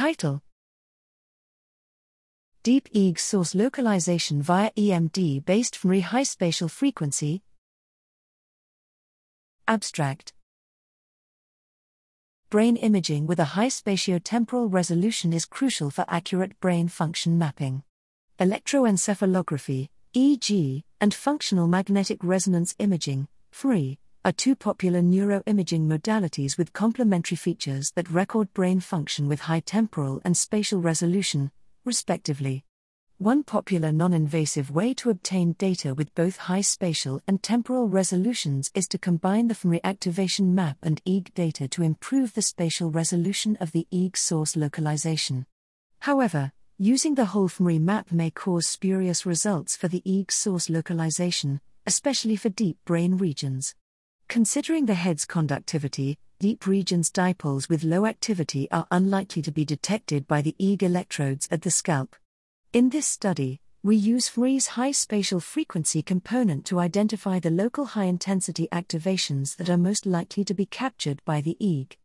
Title Deep EEG source localization via EMD based FMRI high spatial frequency. Abstract Brain imaging with a high spatiotemporal resolution is crucial for accurate brain function mapping. Electroencephalography, EEG, and functional magnetic resonance imaging, FMRI, are two popular neuroimaging modalities with complementary features that record brain function with high temporal and spatial resolution, respectively. One popular non invasive way to obtain data with both high spatial and temporal resolutions is to combine the fMRI activation map and EEG data to improve the spatial resolution of the EEG source localization. However, using the whole fMRI map may cause spurious results for the EEG source localization, especially for deep brain regions. Considering the head's conductivity, deep regions dipoles with low activity are unlikely to be detected by the EEG electrodes at the scalp. In this study, we use FMRI's high spatial frequency component to identify the local high intensity activations that are most likely to be captured by the EEG.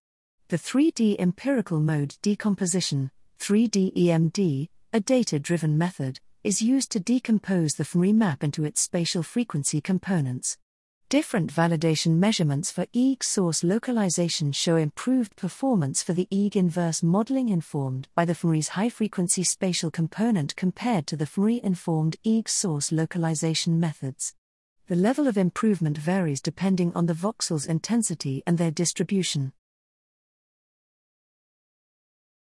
The 3D empirical mode decomposition, 3D EMD, a data driven method, is used to decompose the FMRI map into its spatial frequency components. Different validation measurements for EEG source localization show improved performance for the EEG inverse modeling informed by the FMRI's high frequency spatial component compared to the FMRI informed EEG source localization methods. The level of improvement varies depending on the voxels intensity and their distribution.